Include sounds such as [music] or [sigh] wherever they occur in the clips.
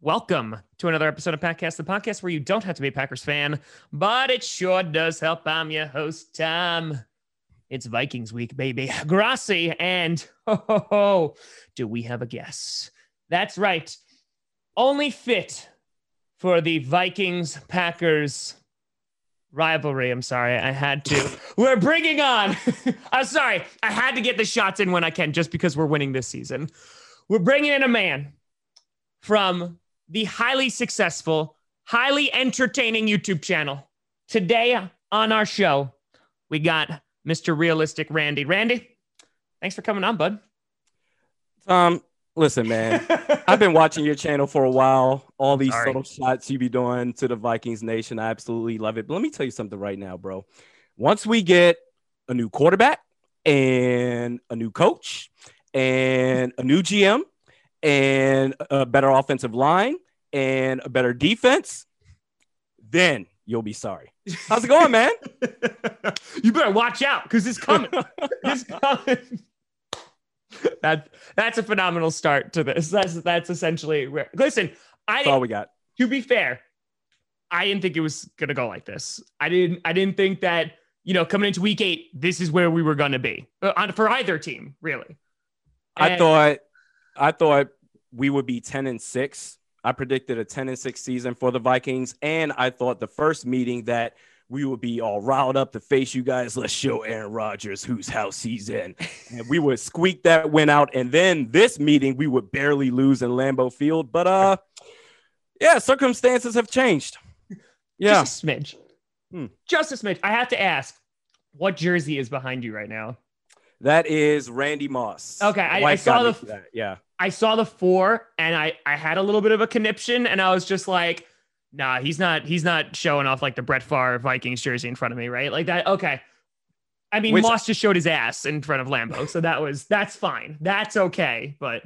Welcome to another episode of Packcast, the podcast where you don't have to be a Packers fan, but it sure does help. I'm your host, Tom. It's Vikings week, baby. Grassi, and ho, ho, ho, do we have a guess? That's right. Only fit for the Vikings Packers rivalry. I'm sorry, I had to. [laughs] we're bringing on. [laughs] I'm sorry, I had to get the shots in when I can, just because we're winning this season. We're bringing in a man from the highly successful, highly entertaining YouTube channel. Today on our show, we got Mr. Realistic Randy. Randy, thanks for coming on, bud. Um, listen, man, [laughs] I've been watching your channel for a while. All these Sorry. subtle shots you be doing to the Vikings nation, I absolutely love it. But let me tell you something right now, bro. Once we get a new quarterback and a new coach and a new GM and a better offensive line and a better defense, then you'll be sorry. How's it going, man? [laughs] you better watch out because it's coming. [laughs] it's coming. That that's a phenomenal start to this. That's that's essentially where. Listen, I That's all we got. to be fair, I didn't think it was gonna go like this. I didn't. I didn't think that you know coming into week eight, this is where we were gonna be uh, on for either team, really. I thought I thought we would be 10 and 6. I predicted a 10 and 6 season for the Vikings and I thought the first meeting that we would be all riled up to face you guys. Let's show Aaron Rodgers whose house he's in. And we would squeak that win out and then this meeting we would barely lose in Lambeau Field, but uh yeah, circumstances have changed. Yeah. [laughs] just a smidge. Hmm. Just a smidge. I have to ask, what jersey is behind you right now? That is Randy Moss. Okay, I- I saw the- that. Yeah. I saw the four and I I had a little bit of a conniption and I was just like, nah, he's not he's not showing off like the Brett Favre Vikings jersey in front of me, right? Like that. Okay. I mean, Which- Moss just showed his ass in front of Lambeau, so that was that's fine. That's okay. But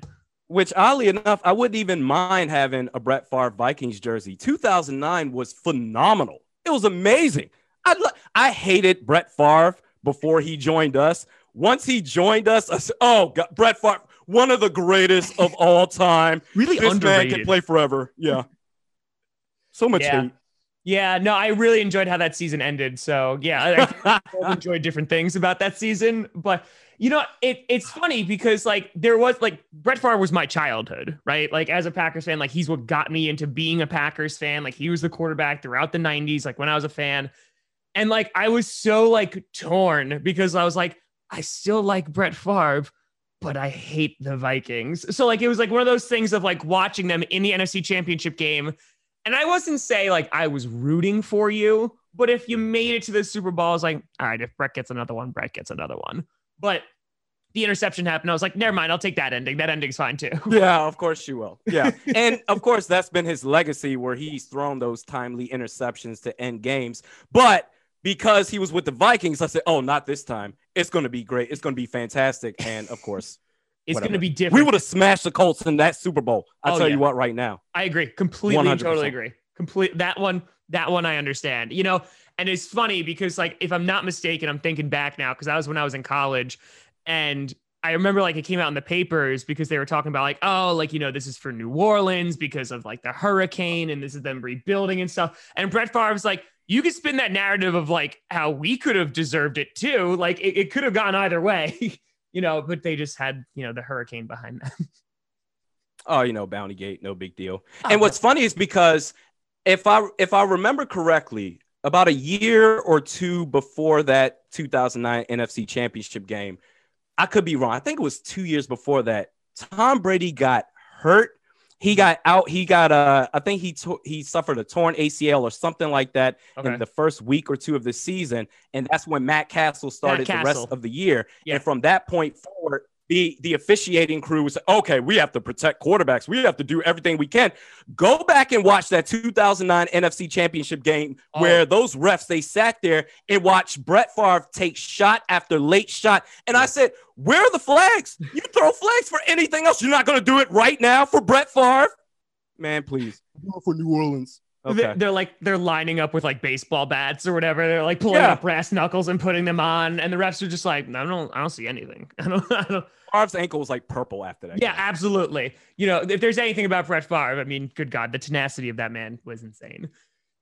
Which oddly enough, I wouldn't even mind having a Brett Favre Vikings jersey. 2009 was phenomenal. It was amazing. I lo- I hated Brett Favre before he joined us. Once he joined us, "Oh God, Brett Favre, one of the greatest of all time. [laughs] really This man underrated. can play forever." Yeah. So much Yeah. hate. Yeah, no, I really enjoyed how that season ended. So yeah, I, I [laughs] enjoyed different things about that season. But you know, it it's funny because like there was like Brett Favre was my childhood, right? Like as a Packers fan, like he's what got me into being a Packers fan. Like he was the quarterback throughout the 90s, like when I was a fan. And like I was so like torn because I was like, I still like Brett Favre, but I hate the Vikings. So like it was like one of those things of like watching them in the NFC championship game. And I wasn't say like I was rooting for you, but if you made it to the Super Bowl, I was like, all right, if Brett gets another one, Brett gets another one. But the interception happened. I was like, never mind, I'll take that ending. That ending's fine too. [laughs] Yeah, of course you will. Yeah. [laughs] and of course, that's been his legacy where he's thrown those timely interceptions to end games. But because he was with the Vikings, I said, oh, not this time. It's going to be great. It's going to be fantastic. And of course, [laughs] It's going to be different. we would have smashed the Colts in that Super Bowl. I Oh, tell yeah. you what, right now. I agree. Completely and 100%. totally agree. Complete that one, that one I understand. You know, and it's funny because like if I'm not mistaken, I'm thinking back now because that was when I was in college and I remember like it came out in the papers because they were talking about like, oh, like, you know, this is for New Orleans because of like the hurricane and this is them rebuilding and stuff. And Brett Favre was like, you could spin that narrative of like how we could have deserved it too. Like it, it could have gone either way, [laughs] you know, but they just had, you know, the hurricane behind them. [laughs] Oh, you know, Bounty Gate, no big deal. Oh, and what's funny is because if I if I remember correctly, about a year or two before that 2009 NFC Championship game, I could be wrong. I think it was two years before that. Tom Brady got hurt. He got out. He got uh, I think he to- he suffered a torn ACL or something like that Okay. in the first week or two of the season, and that's when Matt Cassel started the Cassel. rest of the year. Yeah. And from that point forward, the the officiating crew was okay. We have to protect quarterbacks. We have to do everything we can. Go back and watch that 2009 NFC Championship game Oh. where those refs they sat there and watched Brett Favre take shot after late shot, and I said, "Where are the flags? You throw flags for anything else. You're not going to do it right now for Brett Favre, man. Please, do it for New Orleans." Okay. They're like they're lining up with like baseball bats or whatever. They're like pulling Yeah. up brass knuckles and putting them on, and the refs are just like, I don't, I don't see anything. [laughs] I don't, I don't. Favre's ankle was like purple after that. Yeah, game. absolutely. You know, if there's anything about Brett Favre, I mean, good God, the tenacity of that man was insane.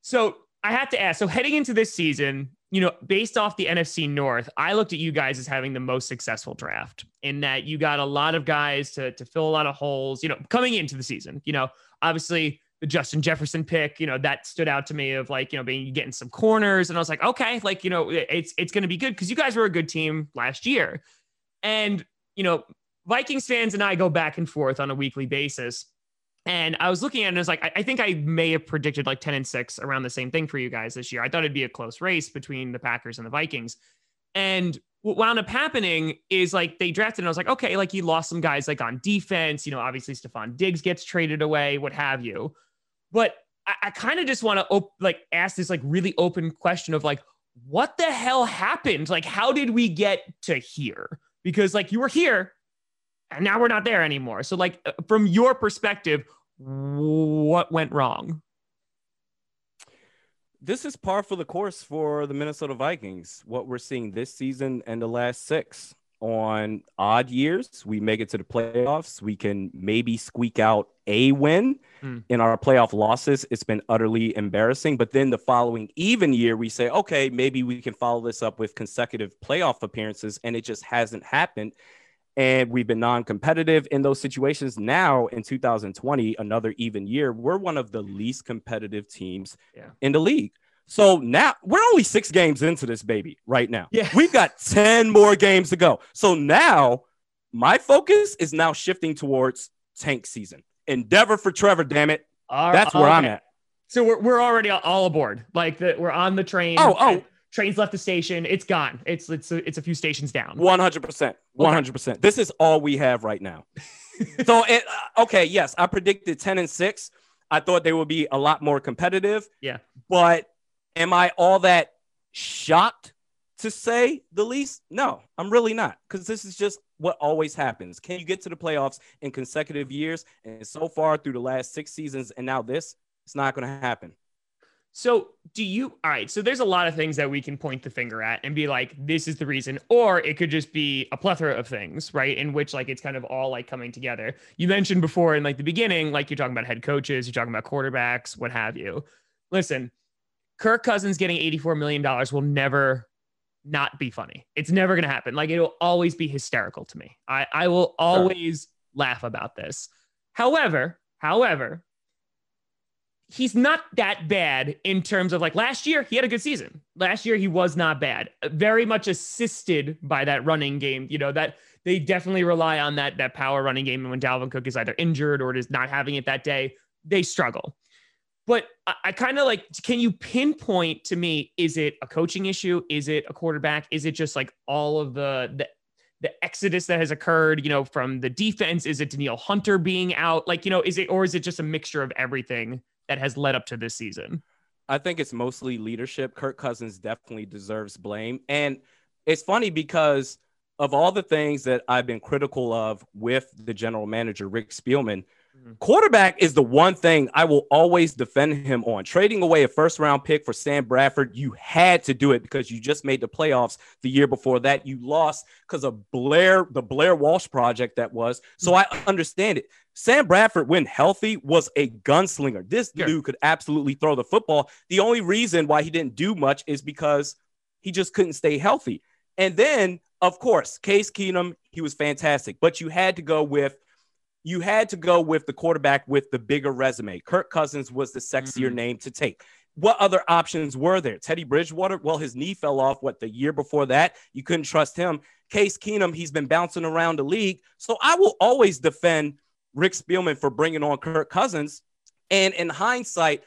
So I have to ask. So heading into this season, you know, based off the NFC North, I looked at you guys as having the most successful draft in that you got a lot of guys to to fill a lot of holes. You know, coming into the season, you know, obviously the Justin Jefferson pick, you know, that stood out to me of like, you know, being getting some corners. And I was like, okay, like, you know, it's it's gonna be good because you guys were a good team last year. And, you know, Vikings fans and I go back and forth on a weekly basis. And I was looking at it and I was like, I, I think I may have predicted like 10 and 6 around the same thing for you guys this year. I thought it'd be a close race between the Packers and the Vikings. And what wound up happening is like they drafted, and I was like, okay, like you lost some guys like on defense, you know, obviously Stefon Diggs gets traded away, what have you. But I, I kind of just want to op- like ask this like really open question of like, what the hell happened? Like, how did we get to here? Because like you were here and now we're not there anymore. So like uh, from your perspective, what went wrong? this is par for the course for the Minnesota Vikings. What we're seeing this season and the last six. On odd years, we make it to the playoffs. We can maybe squeak out a win. Hmm. In our playoff losses, it's been utterly embarrassing. But then the following even year, we say, okay, maybe we can follow this up with consecutive playoff appearances, and it just hasn't happened. And we've been non competitive in those situations. Now, in 2020, another even year, we're one of the least competitive teams Yeah. in the league. So now we're only six games into this baby right now. Yeah. We've got 10 more games to go. So now my focus is now shifting towards tank season. Endeavor for Trevor, damn it. All- That's where I'm at. So we're, we're already all aboard. Like that, we're on the train. Oh, oh. train's left the station. It's gone. It's it's a, it's a few stations down. 100%. 100%. This is all we have right now. [laughs] so, it, uh, okay, yes, I predicted 10 and 6. I thought they would be a lot more competitive. Yeah. But am I all that shocked to say the least? No, I'm really not because this is just what always happens. Can you get to the playoffs in consecutive years? And so far through the last six seasons and now this, it's not going to happen. So do you all right? So there's a lot of things that we can point the finger at and be like, this is the reason, or it could just be a plethora of things, right? In which like it's kind of all like coming together. You mentioned before in like the beginning, like you're talking about head coaches, you're talking about quarterbacks, what have you. Listen, Kirk Cousins getting $84 million will never not be funny. It's never gonna happen. Like it'll always be hysterical to me. I, I will always laugh about this. However, however, he's not that bad in terms of like last year he had a good season last year he was not bad very much assisted by that running game you know that they definitely rely on that that power running game and when dalvin cook is either injured or is not having it that day they struggle but i, I kind of like can you pinpoint to me is it a coaching issue is it a quarterback is it just like all of the the the exodus that has occurred, you know, from the defense? Is it Danielle Hunter being out? Like, you know, is it, or is it just a mixture of everything that has led up to this season? I think it's mostly leadership. Kirk Cousins definitely deserves blame. And it's funny because of all the things that I've been critical of with the general manager, Rick Spielman. Quarterback is the one thing I will always defend him on. Trading away a first round pick for Sam Bradford, you had to do it because you just made the playoffs the year before that. You lost because of Blair, the Blair Walsh project that was. So I understand it. Sam Bradford, when healthy, was a gunslinger. This Sure. dude could absolutely throw the football. The only reason why he didn't do much is because he just couldn't stay healthy. And then, of course, Case Keenum, he was fantastic, but you had to go with you had to go with the quarterback with the bigger resume. Kirk Cousins was the sexier Mhm. name to take. What other options were there? Teddy Bridgewater? Well, his knee fell off what the year before that. You couldn't trust him. Case Keenum, he's been bouncing around the league. So I will always defend Rick Spielman for bringing on Kirk Cousins. And in hindsight,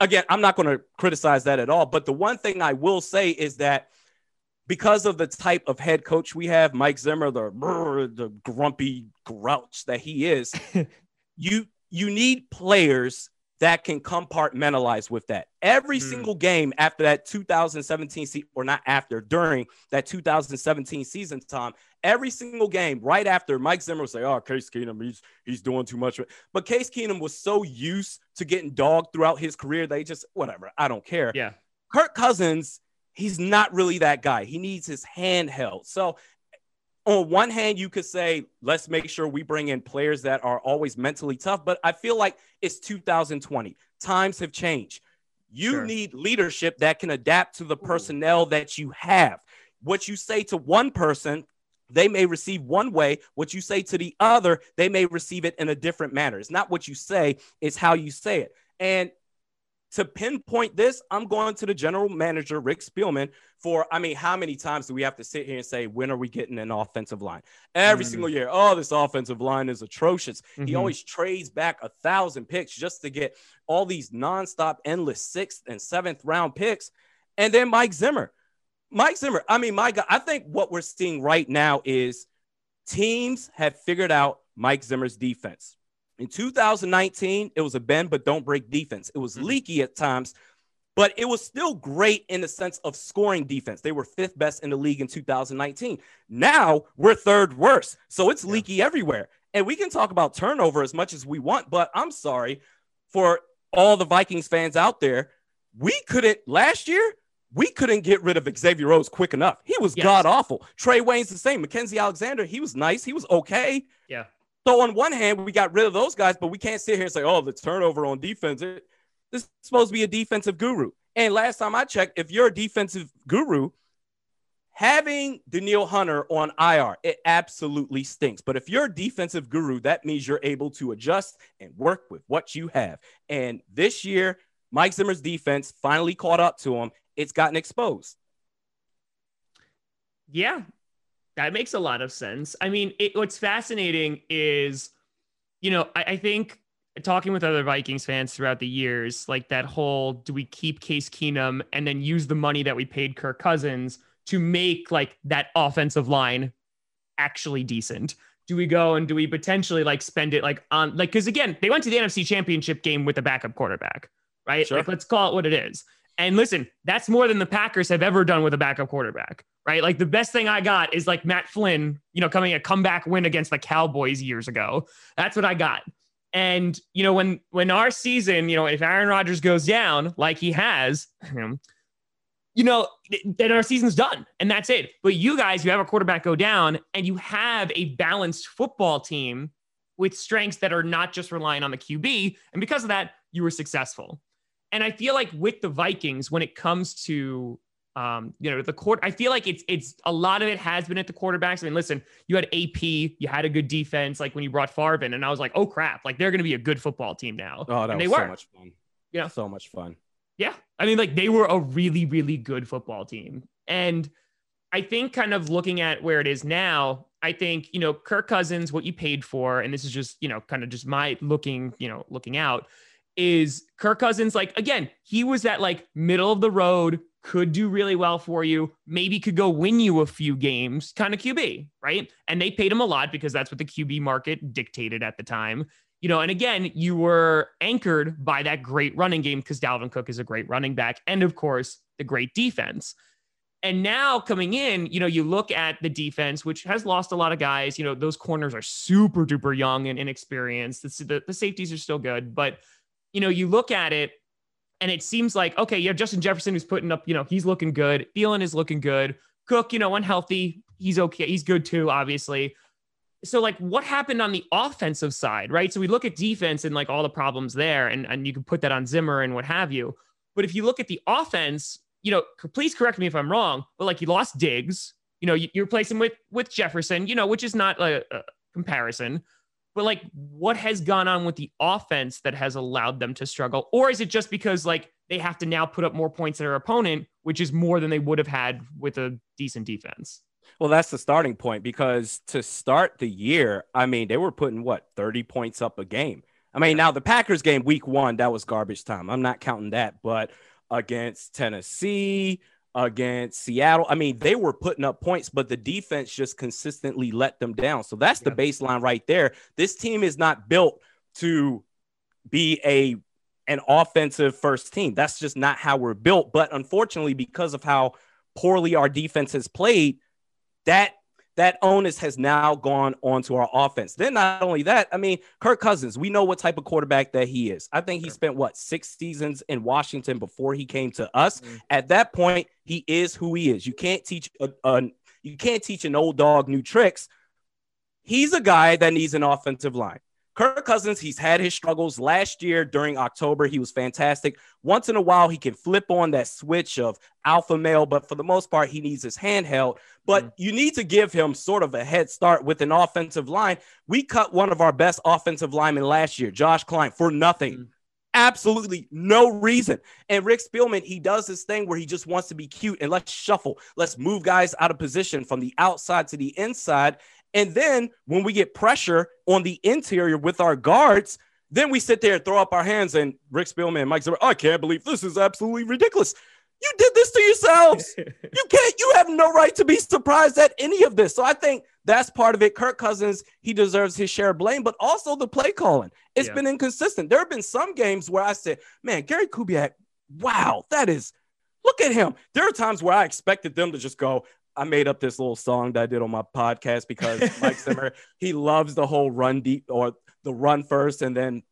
again, I'm not going to criticize that at all. But the one thing I will say is that because of the type of head coach we have, Mike Zimmer, the the grumpy grouch that he is, [laughs] you you need players that can compartmentalize with that. Every mm. single game after that 2017 season, or not after, during that 2017 season, Tom, every single game right after Mike Zimmer would say, Oh, Case Keenum, he's he's doing too much. But Case Keenum was so used to getting dogged throughout his career, they just whatever, I don't care. Yeah. Kirk Cousins, he's not really that guy. He needs his hand held. So on one hand, you could say, let's make sure we bring in players that are always mentally tough. But I feel like it's 2020. Times have changed. You sure. need leadership that can adapt to the personnel that you have. What you say to one person, they may receive one way. What you say to the other, they may receive it in a different manner. It's not what you say, it's how you say it. And to pinpoint this, I'm going to the general manager, Rick Spielman, for I mean, how many times do we have to sit here and say, when are we getting an offensive line? Every mm-hmm. single year, oh, this offensive line is atrocious. Mm-hmm. He always trades back a thousand picks just to get all these nonstop, endless sixth and seventh round picks. And then Mike Zimmer. Mike Zimmer, I mean, my God, I think what we're seeing right now is teams have figured out Mike Zimmer's defense. In 2019, it was a bend but don't break defense. It was mm-hmm. leaky at times, but it was still great in the sense of scoring defense. They were fifth best in the league in 2019. Now we're third worst. So it's yeah. leaky everywhere. And we can talk about turnover as much as we want, but I'm sorry for all the Vikings fans out there. We couldn't last year. We couldn't get rid of Xavier Rhodes quick enough. He was yes. god awful. Trae Waynes the same. Mackensie Alexander, he was nice. He was okay. Yeah. So on one hand, we got rid of those guys, but we can't sit here and say, "Oh, the turnover on defense." This is supposed to be a defensive guru. And last time I checked, if you're a defensive guru, having Danielle Hunter on IR, it absolutely stinks. But if you're a defensive guru, that means you're able to adjust and work with what you have. And this year, Mike Zimmer's defense finally caught up to him. It's gotten exposed. Yeah, that makes a lot of sense. I mean, it, what's fascinating is, you know, I, I, think talking with other Vikings fans throughout the years, like that whole do we keep Case Keenum and then use the money that we paid Kirk Cousins to make like that offensive line actually decent? Do we go and do we potentially like spend it like on like because again, they went to the NFC championship game with a backup quarterback, right? Sure. Like let's call it what it is. And listen, that's more than the Packers have ever done with a backup quarterback right? Like the best thing I got is like Matt Flynn, you know, coming a comeback win against the Cowboys years ago. That's what I got. And you know, when when our season, you know, if Aaron Rodgers goes down like he has, [clears throat] you know, then our season's done and that's it. But you guys, you have a quarterback go down and you have a balanced football team with strengths that are not just relying on the QB. And because of that, you were successful. And I feel like with the Vikings, when it comes to um, you know, the court, I feel like it's it's a lot of it has been at the quarterbacks. I mean, listen, you had AP, you had a good defense, like when you brought Farvin, and I was like, oh crap, like they're gonna be a good football team now. Oh, that and was they so much fun. Yeah. So much fun. Yeah. I mean, like they were a really, really good football team. And I think kind of looking at where it is now, I think, you know, Kirk Cousins, what you paid for, and this is just, you know, kind of just my looking, you know, looking out, is Kirk Cousins, like, again, he was that like middle of the road could do really well for you, maybe could go win you a few games, kind of QB, right? And they paid him a lot because that's what the QB market dictated at the time. You know, and again, you were anchored by that great running game because Dalvin Cook is a great running back. And of course, the great defense. And now coming in, you know, you look at the defense, which has lost a lot of guys. You know, those corners are super duper young and inexperienced. The, the, the safeties are still good. But, you know, you look at it and it seems like, okay, you have Justin Jefferson who's putting up, you know, he's looking good. Thielen is looking good. Cook, you know, unhealthy. He's okay. He's good too, obviously. So, like, what happened on the offensive side, right? So we look at defense and like all the problems there, and, and you can put that on Zimmer and what have you. But if you look at the offense, you know, please correct me if I'm wrong, but like you lost Diggs, you know, you, are replacing with with Jefferson, you know, which is not a, a comparison. But like, what has gone on with the offense that has allowed them to struggle? Or is it just because like they have to now put up more points than their opponent, which is more than they would have had with a decent defense? Well, that's the starting point because to start the year, I mean, they were putting what 30 points up a game. I mean, now the Packers game week one, that was garbage time. I'm not counting that, but against Tennessee, against Seattle. I mean, they were putting up points, but the defense just consistently let them down. So that's the baseline right there. This team is not built to be a an offensive first team. That's just not how we're built. But unfortunately, because of how poorly our defense has played, that that onus has now gone onto our offense. Then not only that, I mean, Kirk Cousins, we know what type of quarterback that he is. I think he spent what six seasons in Washington before he came to us. Mm-hmm. At that point, he is who he is. You can't teach a, a you can't teach an old dog new tricks. He's a guy that needs an offensive line. Kirk Cousins, he's had his struggles last year during October. He was fantastic. Once in a while, he can flip on that switch of alpha male, but for the most part, he needs his handheld. But mm. you need to give him sort of a head start with an offensive line. We cut one of our best offensive linemen last year, Josh Kline, for nothing. Mm. Absolutely no reason. And Rick Spielman, he does this thing where he just wants to be cute and let's shuffle. Let's move guys out of position from the outside to the inside. And then when we get pressure on the interior with our guards, then we sit there and throw up our hands. And Rick Spielman and Mike Zimmer, I can't believe this is absolutely ridiculous. You did this to yourselves. you [laughs] can't, you have no right to be surprised at any of this. So I think that's part of it. Kirk Cousins, he deserves his share of blame, but also the play calling. It's yeah. been inconsistent. There have been some games where I said, man, Gary Kubiak, wow, that is, look at him. There are times where I expected them to just go, I made up this little song that I did on my podcast because [laughs] Mike Zimmer, he loves the whole run deep or the run first and then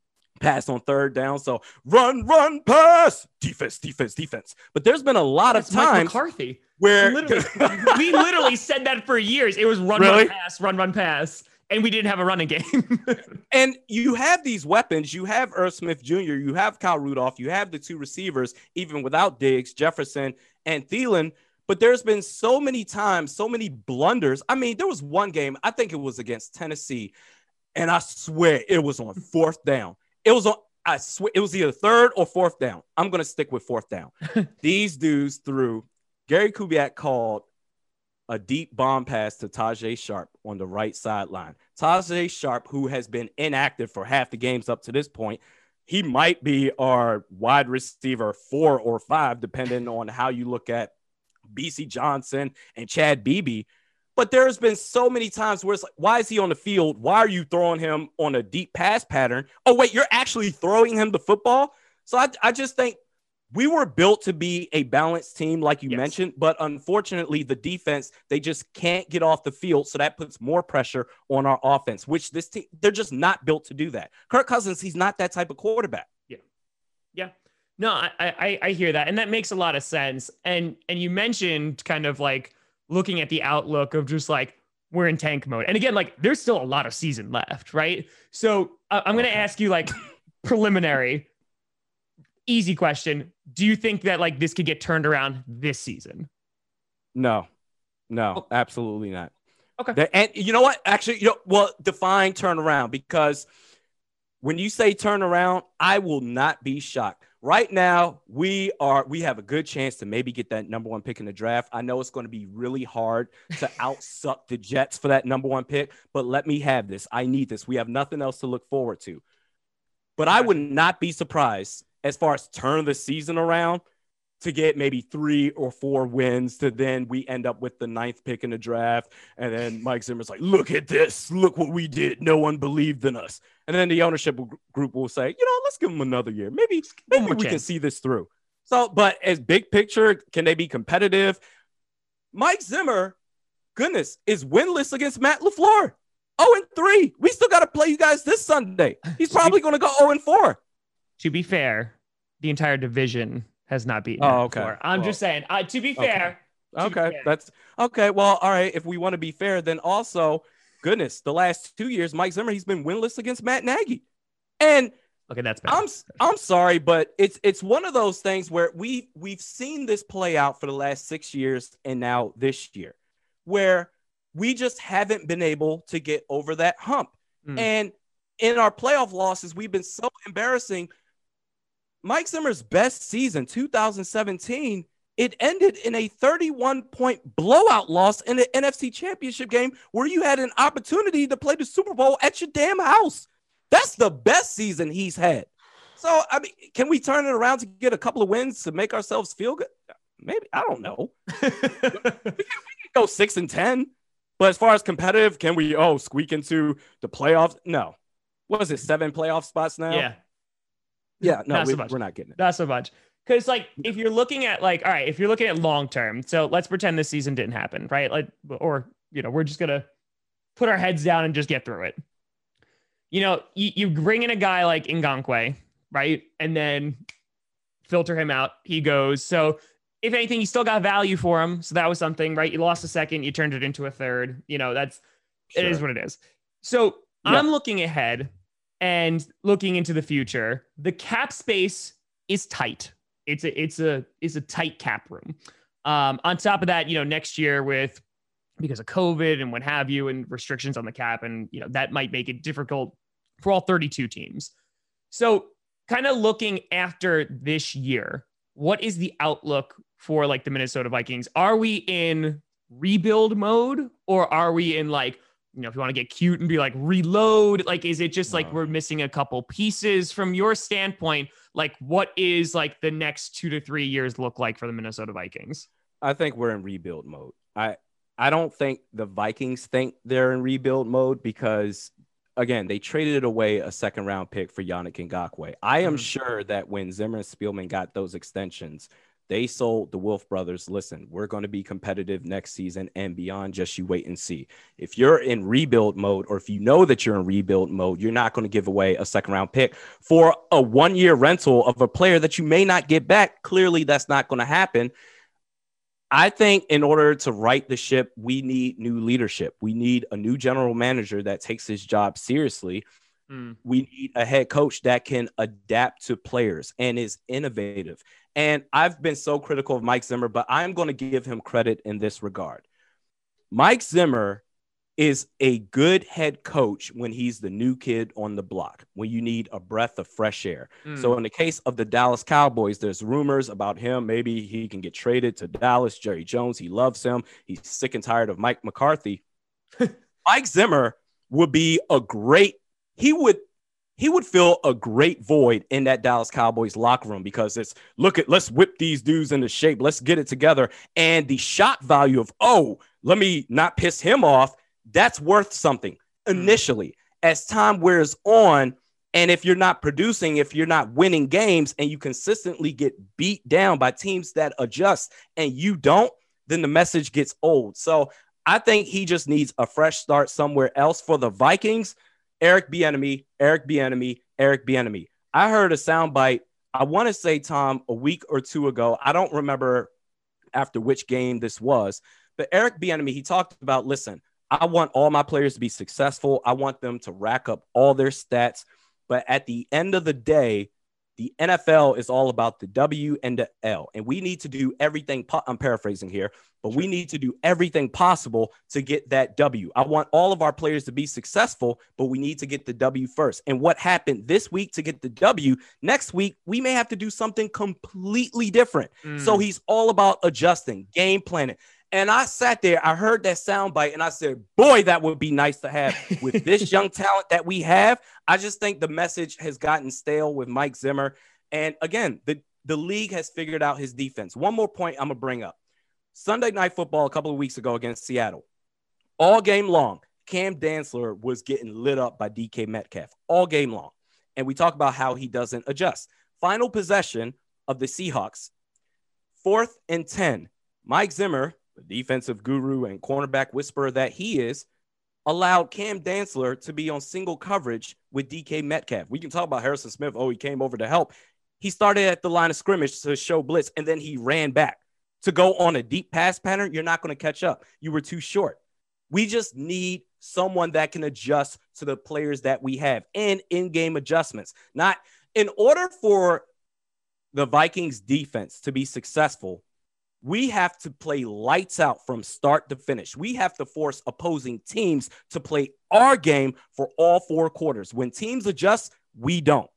pass on third down. So run, run, pass, defense, defense, defense. But there's been a lot That's of times McCarthy where literally, [laughs] we literally said that for years. It was run, really? run, pass, run, run, pass. And we didn't have a running game. [laughs] and you have these weapons. You have Irv Smith Jr., you have Kyle Rudolph, you have the two receivers, even without Diggs, Jefferson, and Thielen. But there's been so many times, so many blunders. I mean, there was one game, I think it was against Tennessee, and I swear it was on [laughs] fourth down. It was on, I swear it was either third or fourth down. I'm gonna stick with fourth down. [laughs] These dudes threw Gary Kubiak called a deep bomb pass to Tajae Sharpe on the right sideline. Tajae Sharpe, who has been inactive for half the games up to this point, he might be our wide receiver four or five, depending on how you look at Bisi Johnson and Chad Beebe. But there's been so many times where it's like, why is he on the field? Why are you throwing him on a deep pass pattern? Oh, wait, you're actually throwing him the football. So I, I just think we were built to be a balanced team, like you yes. mentioned, but unfortunately, the defense, they just can't get off the field. So that puts more pressure on our offense, which this team, they're just not built to do that. Kirk Cousins, he's not that type of quarterback. Yeah. Yeah. No, I, I I hear that, and that makes a lot of sense. And and you mentioned kind of like looking at the outlook of just like we're in tank mode, and again, like there's still a lot of season left, right? So uh, I'm going to ask you like [laughs] preliminary, easy question: Do you think that like this could get turned around this season? No, no, oh. absolutely not. Okay, and you know what? Actually, you know, well, define turnaround because when you say turnaround, I will not be shocked right now we are we have a good chance to maybe get that number one pick in the draft. I know it's going to be really hard to [laughs] outsuck the jets for that number one pick but let me have this. I need this. We have nothing else to look forward to. But i would not be surprised as far as turn the season around to get maybe three or four wins to then we end up with the ninth pick in the draft. And then Mike Zimmer's like, look at this. Look what we did. No one believed in us. And then the ownership group will say, you know, let's give them another year. Maybe, maybe we chance. can see this through. So, but as big picture, can they be competitive? Mike Zimmer, goodness, is winless against Matt LaFleur. 0 and 3. We still got to play you guys this Sunday. He's probably going to go 0 and 4. To be fair, the entire division has not beaten. Oh, okay. Before. I'm well, just saying. Uh, to be fair. Okay, okay. Fair. that's okay. Well, all right. If we want to be fair, then also, goodness, the last two years, Mike Zimmer, he's been winless against Matt Nagy, and okay, that's bad. I'm I'm sorry, but it's it's one of those things where we we've seen this play out for the last six years, and now this year, where we just haven't been able to get over that hump, mm. and in our playoff losses, we've been so embarrassing Mike Zimmer's best season, 2017, it ended in a 31 point blowout loss in the NFC Championship game where you had an opportunity to play the Super Bowl at your damn house. That's the best season he's had. So, I mean, can we turn it around to get a couple of wins to make ourselves feel good? Maybe. I don't know. we, can, we can go six and 10. But as far as competitive, can we, oh, squeak into the playoffs? No. What is it, seven playoff spots now? Yeah. Yeah, no, Not so we, much. we're not getting it. Not so much. Because like if you're looking at like, all right, if you're looking at long term, so let's pretend this season didn't happen, right? Like, or you know, we're just gonna put our heads down and just get through it. You know, you, you bring in a guy like Ngakoue, right? And then filter him out. He goes. So if anything, you still got value for him. So that was something, right? You lost a second, you turned it into a third. You know, that's it is what it is. So Yeah. I'm looking ahead and looking into the future. The cap space is tight. It's a it's a it's a tight cap room. Um, on top of that, you know, next year with because of COVID and what have you, and restrictions on the cap, and you know that might make it difficult for all 32 teams. So, kind of looking after this year, what is the outlook for like the Minnesota Vikings? Are we in rebuild mode, or are we in like you know, if you want to get cute and be like reload, like, is it just like we're missing a couple pieces from your standpoint? Like, what is like the next two to three years look like for the Minnesota Vikings? I think we're in rebuild mode. I I don't think the Vikings think they're in rebuild mode because again, they traded away a second round pick for Yannick Ngakoue. I am Mhm. sure that when Zimmer and Spielman got those extensions, they sold the Wilf brothers, listen, we're going to be competitive next season and beyond. Just you wait and see. If you're in rebuild mode, or if you know that you're in rebuild mode, you're not going to give away a second round pick for a one year rental of a player that you may not get back. Clearly, that's not going to happen. I think in order to right the ship, we need new leadership. We need a new general manager that takes his job seriously. Mm. We need a head coach that can adapt to players and is innovative. And I've been so critical of Mike Zimmer, but I'm going to give him credit in this regard. Mike Zimmer is a good head coach when he's the new kid on the block, when you need a breath of fresh air. Mm. So in the case of the Dallas Cowboys, there's rumors about him. Maybe he can get traded to Dallas. Jerry Jones, he loves him. He's sick and tired of Mike McCarthy. [laughs] Mike Zimmer would be a great. He would he would fill a great void in that Dallas Cowboys locker room because it's look at let's whip these dudes into shape. Let's get it together. And the shot value of oh, let me not piss him off. That's worth something mm. initially. As time wears on, and if you're not producing, if you're not winning games and you consistently get beat down by teams that adjust and you don't, then the message gets old. So I think he just needs a fresh start somewhere else for the Vikings. Eric Bieniemy, Eric Bieniemy, Eric Bieniemy. I heard a soundbite. I want to say Tom a week or two ago. I don't remember after which game this was, but Eric Bieniemy he talked about. Listen, I want all my players to be successful. I want them to rack up all their stats. But at the end of the day, the NFL is all about the W and the L. And we need to do everything. Po- I'm paraphrasing here, but we need to do everything possible to get that W. I want all of our players to be successful, but we need to get the W first. And what happened this week to get the W, next week, we may have to do something completely different. So Mm. he's all about adjusting, game planning. And I sat there, I heard that soundbite, and I said, Boy, that would be nice to have with this [laughs] young talent that we have. I just think the message has gotten stale with Mike Zimmer. And again, the, the league has figured out his defense. One more point I'm going to bring up Sunday Night Football a couple of weeks ago against Seattle. All game long, Cam Dantzler was getting lit up by DK Metcalf all game long. And we talk about how he doesn't adjust. Final possession of the Seahawks, fourth and 10. Mike Zimmer, the defensive guru and cornerback whisperer that he is, allowed Cam Dantzler to be on single coverage with DK Metcalf. We can talk about Harrison Smith. Oh, he came over to help. He started at the line of scrimmage to show blitz, and then he ran back to go on a deep pass pattern. You're not going to catch up. You were too short. We just need someone that can adjust to the players that we have and in game adjustments. Not in order for the Vikings defense to be successful, we have to play lights out from start to finish. We have to force opposing teams to play our game for all four quarters. When teams adjust, we don't.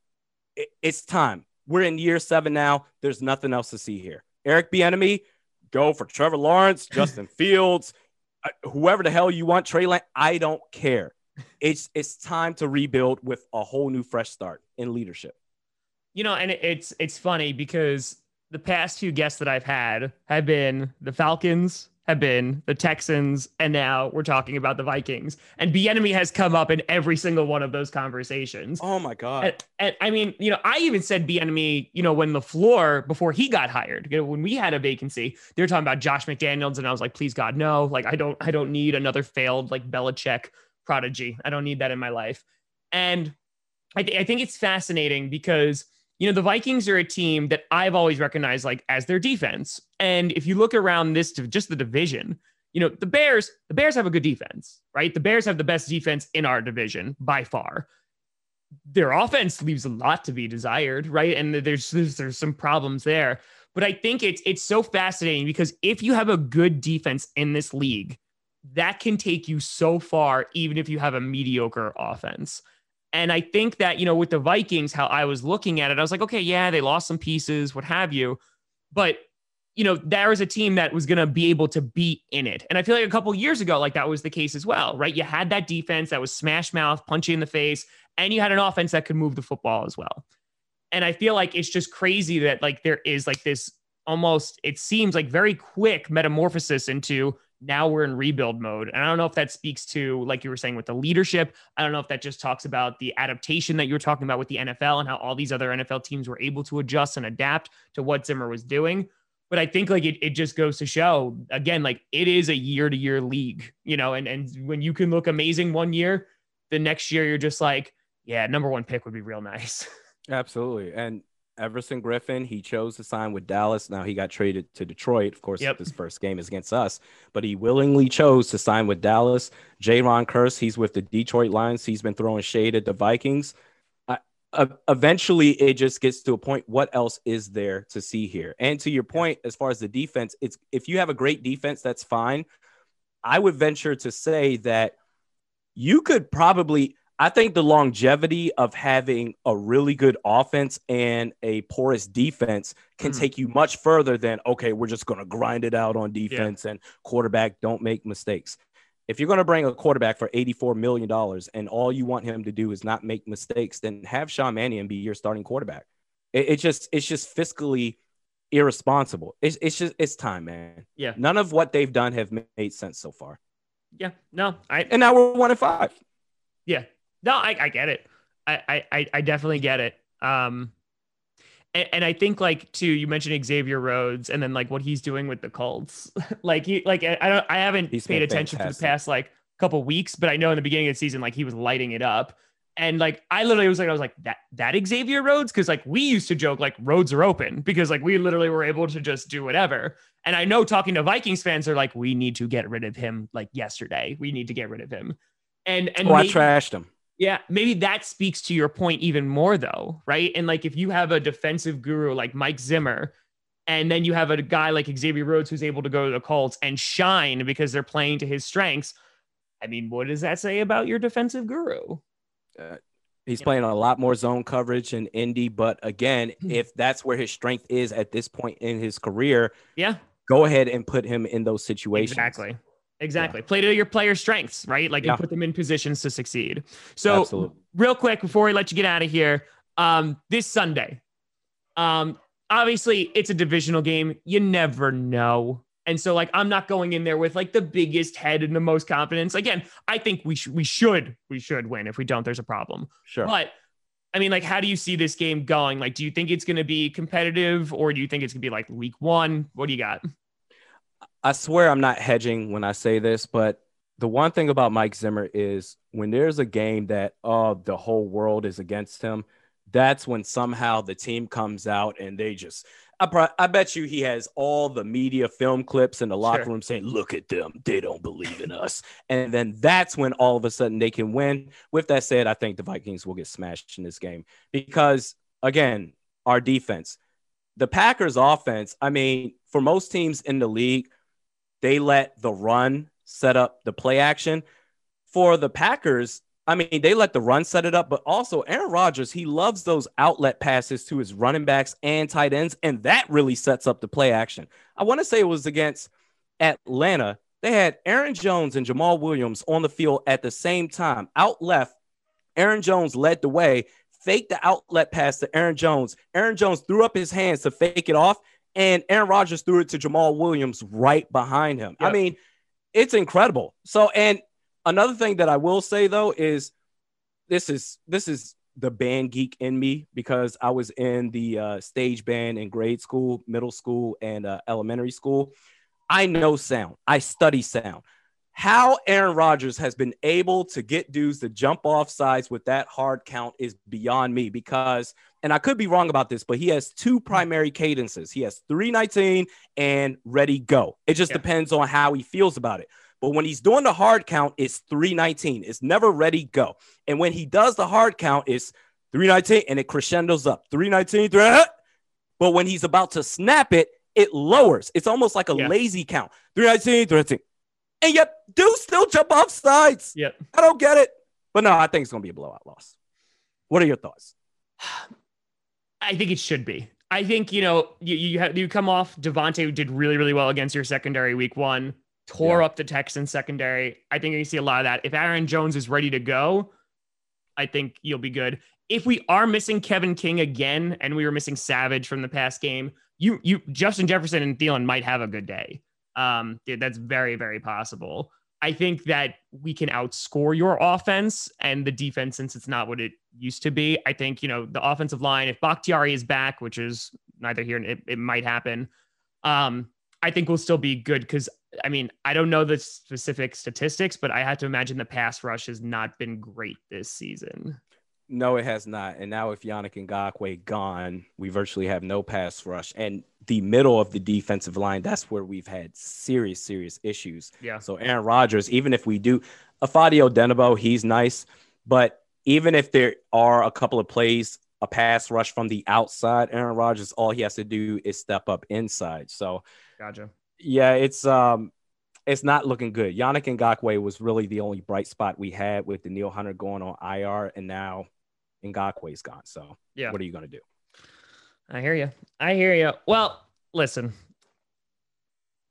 It's time. We're in year seven now. There's nothing else to see here. Eric Bieniemy, go for Trevor Lawrence, [laughs] Justin Fields, uh, whoever the hell you want, Trey Lance. I don't care. It's it's time to rebuild with a whole new fresh start in leadership. you know, and it's it's funny because the past few guests that I've had have been the Falcons, have been the Texans, and now we're talking about the Vikings. And Bieniemy has come up in every single one of those conversations. Oh my god! And, and, I mean, you know, I even said Bieniemy, you know, when LaFleur before he got hired, you know, when we had a vacancy, they were talking about Josh McDaniels, and I was like, please God, no! Like, I don't, I don't need another failed like Belichick prodigy. I don't need that in my life. And I, th- I think it's fascinating because you know, the Vikings are a team that I've always recognized like as their defense. And if you look around this to just the division, you know, the Bears, the Bears have a good defense, right? The Bears have the best defense in our division by far. Their offense leaves a lot to be desired, right? And there's there's, there's some problems there. But I think it's it's so fascinating because if you have a good defense in this league, that can take you so far, even if you have a mediocre offense. And I think that, you know, with the Vikings, how I was looking at it, I was like, okay, yeah, they lost some pieces, what have you. But, you know, there was a team that was going to be able to be in it. And I feel like a couple years ago, like that was the case as well, right? You had that defense that was smash mouth, punchy in the face, and you had an offense that could move the football as well. And I feel like it's just crazy that like there is like this almost, it seems like very quick metamorphosis into now we're in rebuild mode. And I don't know if that speaks to, like you were saying, with the leadership. I don't know if that just talks about the adaptation that you were talking about with the NFL and how all these other NFL teams were able to adjust and adapt to what Zimmer was doing. But I think like it, it just goes to show again, like it is a year to year league, you know, and, and when you can look amazing one year, the next year you're just like, yeah, number one pick would be real nice. [laughs] Absolutely. And Everson Griffen, He chose to sign with Dallas. Now he got traded to Detroit. Of course, yep. his first game is against us, but he willingly chose to sign with Dallas. Jayron Kearse, he's with the Detroit Lions. He's been throwing shade at the Vikings. Uh, eventually, it just gets to a point. What else is there to see here? And to your point, as far as the defense, it's if you have a great defense, that's fine. I would venture to say that you could probably I think the longevity of having a really good offense and a porous defense can mm take you much further than, okay, we're just going to grind it out on defense yeah. and quarterback don't make mistakes. If you're going to bring a quarterback for $84 million and all you want him to do is not make mistakes, then have Sean Mannion be your starting quarterback. It, it just, it's just fiscally irresponsible. It's, it's just, it's time, man. Yeah. None of what they've done have made sense so far. Yeah. No, I, and now we're one and five. Yeah. No, I, I get it. I, I, I definitely get it. Um, and, and I think like too, you mentioned Xavier Rhodes and then like what he's doing with the Colts. [laughs] like he, like I don't, I haven't he's paid attention fantastic. for the past like couple weeks, but I know in the beginning of the season, like he was lighting it up. And like I literally was like, I was like that that Xavier Rhodes because like we used to joke like roads are open [laughs] because like we literally were able to just do whatever. And I know talking to Vikings fans are like, we need to get rid of him like yesterday. We need to get rid of him. And and oh, maybe, I trashed him. Yeah, maybe that speaks to your point even more, though, right? And like if you have a defensive guru like Mike Zimmer, and then you have a guy like Xavier Rhodes who's able to go to the Colts and shine because they're playing to his strengths. I mean, what does that say about your defensive guru? Uh, he's yeah. playing a lot more zone coverage in Indy, but again, hmm. if that's where his strength is at this point in his career, yeah, go ahead and put him in those situations. Exactly. Exactly. Yeah. Play to your player strengths, right? Like yeah. you put them in positions to succeed. So, Absolutely. real quick before we let you get out of here, um, this Sunday, um, obviously it's a divisional game. You never know. And so, like, I'm not going in there with like the biggest head and the most confidence. Again, I think we should, we should, we should win. If we don't, there's a problem. Sure. But I mean, like, how do you see this game going? Like, do you think it's going to be competitive, or do you think it's going to be like week one? What do you got? I swear I'm not hedging when I say this, but the one thing about Mike Zimmer is when there's a game that oh the whole world is against him, that's when somehow the team comes out and they just I, I bet you he has all the media film clips in the locker sure. room saying, "Look at them, they don't believe in us," and then that's when all of a sudden they can win. With that said, I think the Vikings will get smashed in this game because again, our defense, the Packers' offense. I mean, for most teams in the league, they let the run set up the play action. For the Packers, I mean, they let the run set it up, but also Aaron Rodgers, he loves those outlet passes to his running backs and tight ends, and that really sets up the play action. I want to say it was against Atlanta. They had Aaron Jones and Jamaal Williams on the field at the same time. Out left, Aaron Jones led the way, faked the outlet pass to Aaron Jones. Aaron Jones threw up his hands to fake it off, and Aaron Rodgers threw it to Jamaal Williams right behind him. Yep. I mean, it's incredible. So, and another thing that I will say though is this is this is the band geek in me because I was in the uh, stage band in grade school, middle school, and uh, elementary school. I know sound. I study sound. How Aaron Rodgers has been able to get dudes to jump off sides with that hard count is beyond me because, and I could be wrong about this, but he has two primary cadences. He has 319 and ready go. It just Yeah. depends on how he feels about it. But when he's doing the hard count, it's 319. It's never ready go. And when he does the hard count, it's 319 and it crescendos up 319. three- uh, But when he's about to snap it, it lowers. It's almost like a Yeah. lazy count 319, 319. And yet, do still jump off sides. Yep. I don't get it. But no, I think it's going to be a blowout loss. What are your thoughts? I think it should be. I think you know you you, have, you come off Davante did really really well against your secondary week one, tore Yeah. up the Texans secondary. I think you see a lot of that. If Aaron Jones is ready to go, I think you'll be good. If we are missing Kevin King again, and we were missing Savage from the past game, you you Justin Jefferson and Thielen might have a good day. Um, that's very very possible. I think that we can outscore your offense and the defense since it's not what it used to be. I think, you know, the offensive line, if Bakhtiari is back, which is neither here, it, it might happen. Um, I think we'll still be good because I mean, I don't know the specific statistics, but I have to imagine the pass rush has not been great this season. No, it has not. And now if Yannick Ngakoue gone, we virtually have no pass rush. And the middle of the defensive line, that's where we've had serious, serious issues. Yeah. So Aaron Rodgers, even if we do Ifeadi Odenigbo, he's nice. But even if there are a couple of plays, a pass rush from the outside, Aaron Rodgers, all he has to do is step up inside. So Gotcha. yeah, it's um it's not looking good. Yannick Ngakoue was really the only bright spot we had with Danielle Hunter going on IR, and now Ngakoue's gone. So Yeah. what are you gonna do? I hear you. I hear you. Well, listen,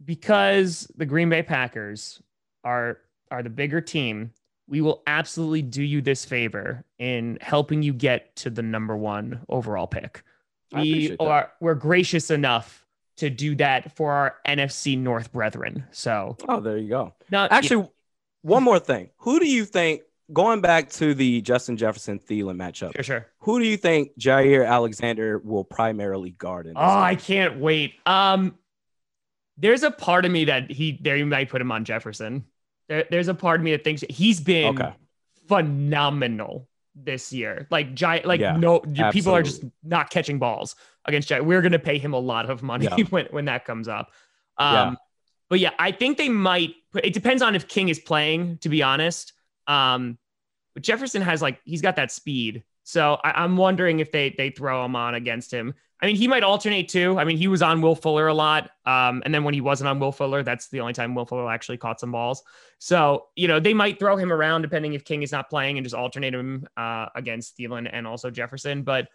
because the Green Bay Packers are are the bigger team, we will absolutely do you this favor in helping you get to the number one overall pick. We are we're gracious enough to do that for our NFC North brethren. So Oh, there you go. not Actually, one more thing. Who do you think going back to the Justin Jefferson Thielen matchup? sure, sure. Who do you think Jaire Alexander will primarily guard in? this Oh, I can't wait. Um, there's a part of me that he there you might put him on Jefferson. There, there's a part of me that thinks he's been Okay. phenomenal this year. Like giant, like Yeah, no people are just not catching balls against Giant. We're gonna pay him a lot of money Yeah. [laughs] when when that comes up. Um, Yeah. but yeah, I think they might. Put, it depends on if King is playing. To be honest, um, but Jefferson has like he's got that speed. So I, I'm wondering if they they throw him on against him. I mean, he might alternate too. I mean, he was on Will Fuller a lot. Um, and then when he wasn't on Will Fuller, that's the only time Will Fuller actually caught some balls. So, you know, they might throw him around depending if King is not playing and just alternate him uh, against Thielen and also Jefferson. But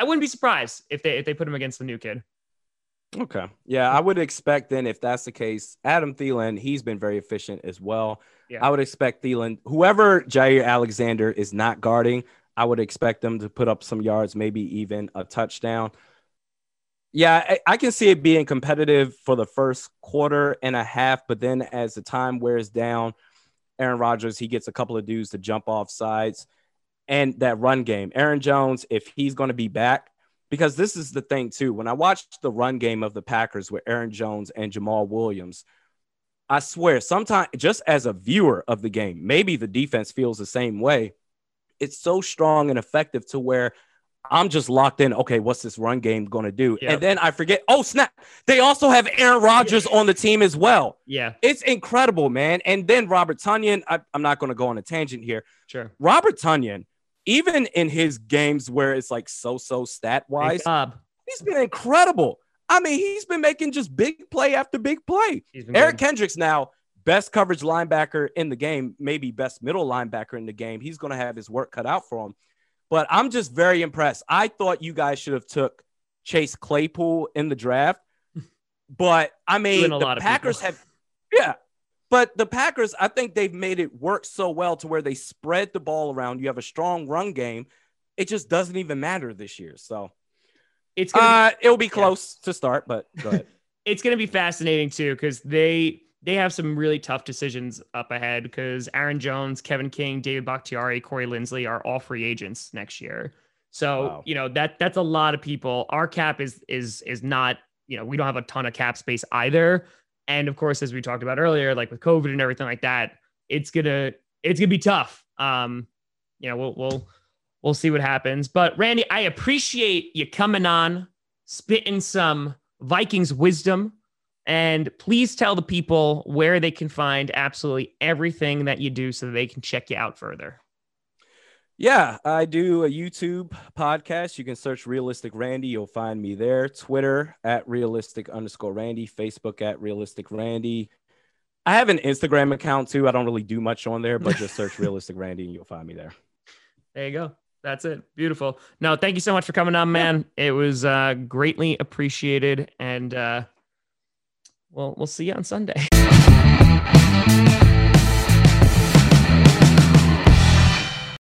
I wouldn't be surprised if they if they put him against the new kid. Okay. Yeah, I would expect then if that's the case, Adam Thielen, he's been very efficient as well. Yeah. I would expect Thielen, whoever Jaire Alexander is not guarding, I would expect them to put up some yards, maybe even a touchdown. Yeah, I, I can see it being competitive for the first quarter and a half, but then as the time wears down, Aaron Rodgers, he gets a couple of dudes to jump off sides. And that run game, Aaron Jones, if he's going to be back, because this is the thing too. When I watched the run game of the Packers with Aaron Jones and Jamaal Williams, I swear, sometimes just as a viewer of the game, maybe the defense feels the same way. It's so strong and effective to where I'm just locked in. Okay, what's this run game going to do? Yep. And then I forget. Oh snap! They also have Aaron Rodgers on the team as well. Yeah, It's incredible, man. And then Robert Tonyan. I, I'm not going to go on a tangent here. sure. Robert Tonyan, even in his games where it's like so-so stat wise, he's been incredible. I mean, he's been making just big play after big play. Eric good. Kendricks now, best coverage linebacker in the game, maybe best middle linebacker in the game. He's going to have his work cut out for him. But I'm just very impressed. I thought you guys should have took Chase Claypool in the draft, [laughs] but I mean, the Packers have, yeah. But the Packers, I think they've made it work so well to where they spread the ball around. You have a strong run game. It just doesn't even matter this year. So it's Uh, it'll be close to start, but go ahead. [laughs] it's going to be fascinating too because they they have some really tough decisions up ahead because Aaron Jones, Kevin King, David Bakhtiari, Corey Linsley are all free agents next year. So Wow. you know that that's a lot of people. Our cap is is is not you know we don't have a ton of cap space either. And of course, as we talked about earlier, like with COVID and everything like that, it's gonna it's gonna be tough. Um, you know we'll we'll we'll see what happens. But Randy, I appreciate you coming on, spitting some Vikings wisdom. And please tell the people where they can find absolutely everything that you do so that they can check you out further. Yeah, I do a YouTube podcast. You can search Realistic Randy. You'll find me there. Twitter at realistic underscore Randy. Facebook at realistic Randy. I have an Instagram account too. I don't really do much on there, but just search [laughs] realistic Randy and you'll find me there. There you go. That's it. Beautiful. No, thank you so much for coming on, man. It was uh, greatly appreciated. And uh, well, we'll see you on Sunday. [laughs]